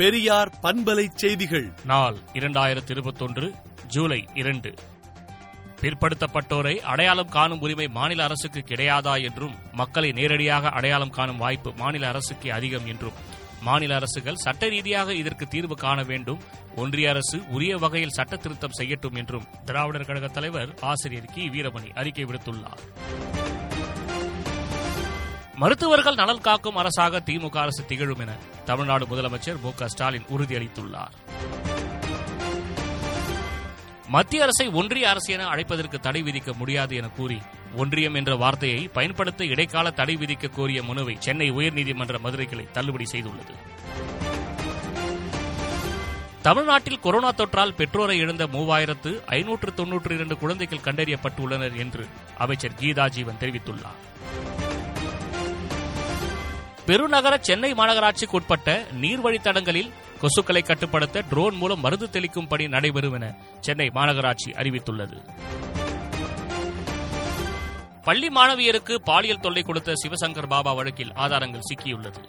பெரியார் பண்பலை செய்திகள். நாள் இரண்டாயிரத்தி இருபத்தொன்று ஜூலை இரண்டு. பிற்படுத்தப்பட்டோரை அடையாளம் காணும் உரிமை மாநில அரசுக்கு கிடையாதா என்றும் மக்களை நேரடியாக அடையாளம் காணும் வாய்ப்பு மாநில அரசுக்கு அதிகம் என்றும் மாநில அரசுகள் சட்ட ரீதியாக இதற்கு தீர்வு காண வேண்டும் ஒன்றிய அரசு உரிய வகையில் சட்ட திருத்தம் செய்யட்டும் என்றும் திராவிடர் கழக தலைவர் ஆசிரியர் கி. வீரமணி அறிக்கை விடுத்துள்ளார். மருத்துவர்கள் நலன் காக்கும் அரசாக திமுக அரசு திகழும் என தமிழ்நாடு முதலமைச்சர் மு க ஸ்டாலின் உறுதியளித்துள்ளார். மத்திய அரசை ஒன்றிய அரசு என அழைப்பதற்கு தடை விதிக்க முடியாது என கூறி ஒன்றியம் என்ற வார்த்தையை பயன்படுத்த இடைக்கால தடை விதிக்க கோரிய மனுவை சென்னை உயர்நீதிமன்ற மதுரை கிளை தள்ளுபடி செய்துள்ளது. தமிழ்நாட்டில் கொரோனா தொற்றால் பெற்றோரை இழந்த மூவாயிரத்து ஐநூற்று தொன்னூற்று இரண்டு குழந்தைகள் கண்டறியப்பட்டுள்ளனர் என்று அமைச்சர் கீதா ஜீவன் தெரிவித்துள்ளார். பெருநகர சென்னை மாநகராட்சிக்கு உட்பட்ட நீர்வழித்தடங்களில் கொசுக்களை கட்டுப்படுத்த ட்ரோன் மூலம் மருந்து தெளிக்கும் பணி நடைபெறும் என சென்னை மாநகராட்சி அறிவித்துள்ளது. பள்ளி மாணவியருக்கு பாலியல் தொல்லை கொடுத்த சிவசங்கர் பாபா வழக்கில் ஆதாரங்கள் சிக்கியுள்ளது.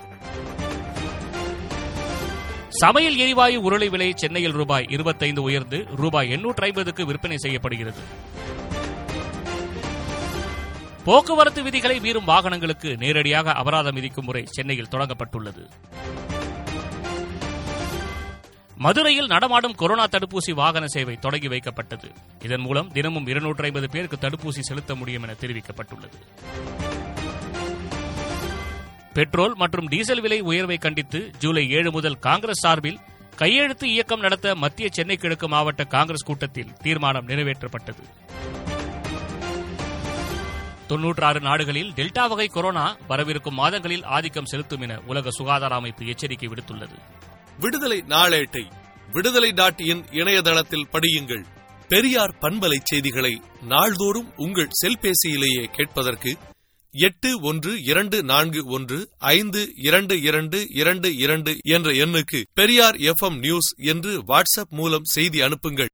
சமையல் எரிவாயு உருளை விலை சென்னையில் ரூபாய் இருபத்தைந்து உயர்ந்து ரூபாய் எண்ணூற்று ஐம்பதுக்கு விற்பனை செய்யப்படுகிறது. போக்குவரத்து விதிகளை மீறும் வாகனங்களுக்கு நேரடியாக அபராதம் விதிக்கும் முறை சென்னையில் தொடங்கப்பட்டுள்ளது. மதுரையில் நடமாடும் கொரோனா தடுப்பூசி வாகன சேவை தொடங்கி வைக்கப்பட்டது. இதன் மூலம் தினமும் இருநூற்றி ஐம்பது பேருக்கு தடுப்பூசி செலுத்த முடியும் என தெரிவிக்கப்பட்டுள்ளது. பெட்ரோல் மற்றும் டீசல் விலை உயர்வை கண்டித்து ஜூலை ஏழு முதல் காங்கிரஸ் சார்பில் கையெழுத்து இயக்கம் நடத்த மத்திய சென்னை கிழக்கு மாவட்ட காங்கிரஸ் கூட்டத்தில் தீர்மானம் நிறைவேற்றப்பட்டது. தொன்னூற்றாறு நாடுகளில் டெல்டா வகை கொரோனா வரவிருக்கும் மாதங்களில் ஆதிக்கம் செலுத்தும் என உலக சுகாதார அமைப்பு எச்சரிக்கை விடுத்துள்ளது. விடுதலை நாளேட்டை விடுதலை டாட் இன் இணையதளத்தில் படியுங்கள். பெரியார் பண்பலை செய்திகளை நாள்தோறும் உங்கள் செல்பேசியிலேயே கேட்பதற்கு எட்டு ஒன்று இரண்டு நான்கு ஒன்று ஐந்து இரண்டு இரண்டு இரண்டு இரண்டு என்ற எண்ணுக்கு பெரியார் எஃப் நியூஸ் என்று வாட்ஸ்அப் மூலம் செய்தி அனுப்புங்கள்.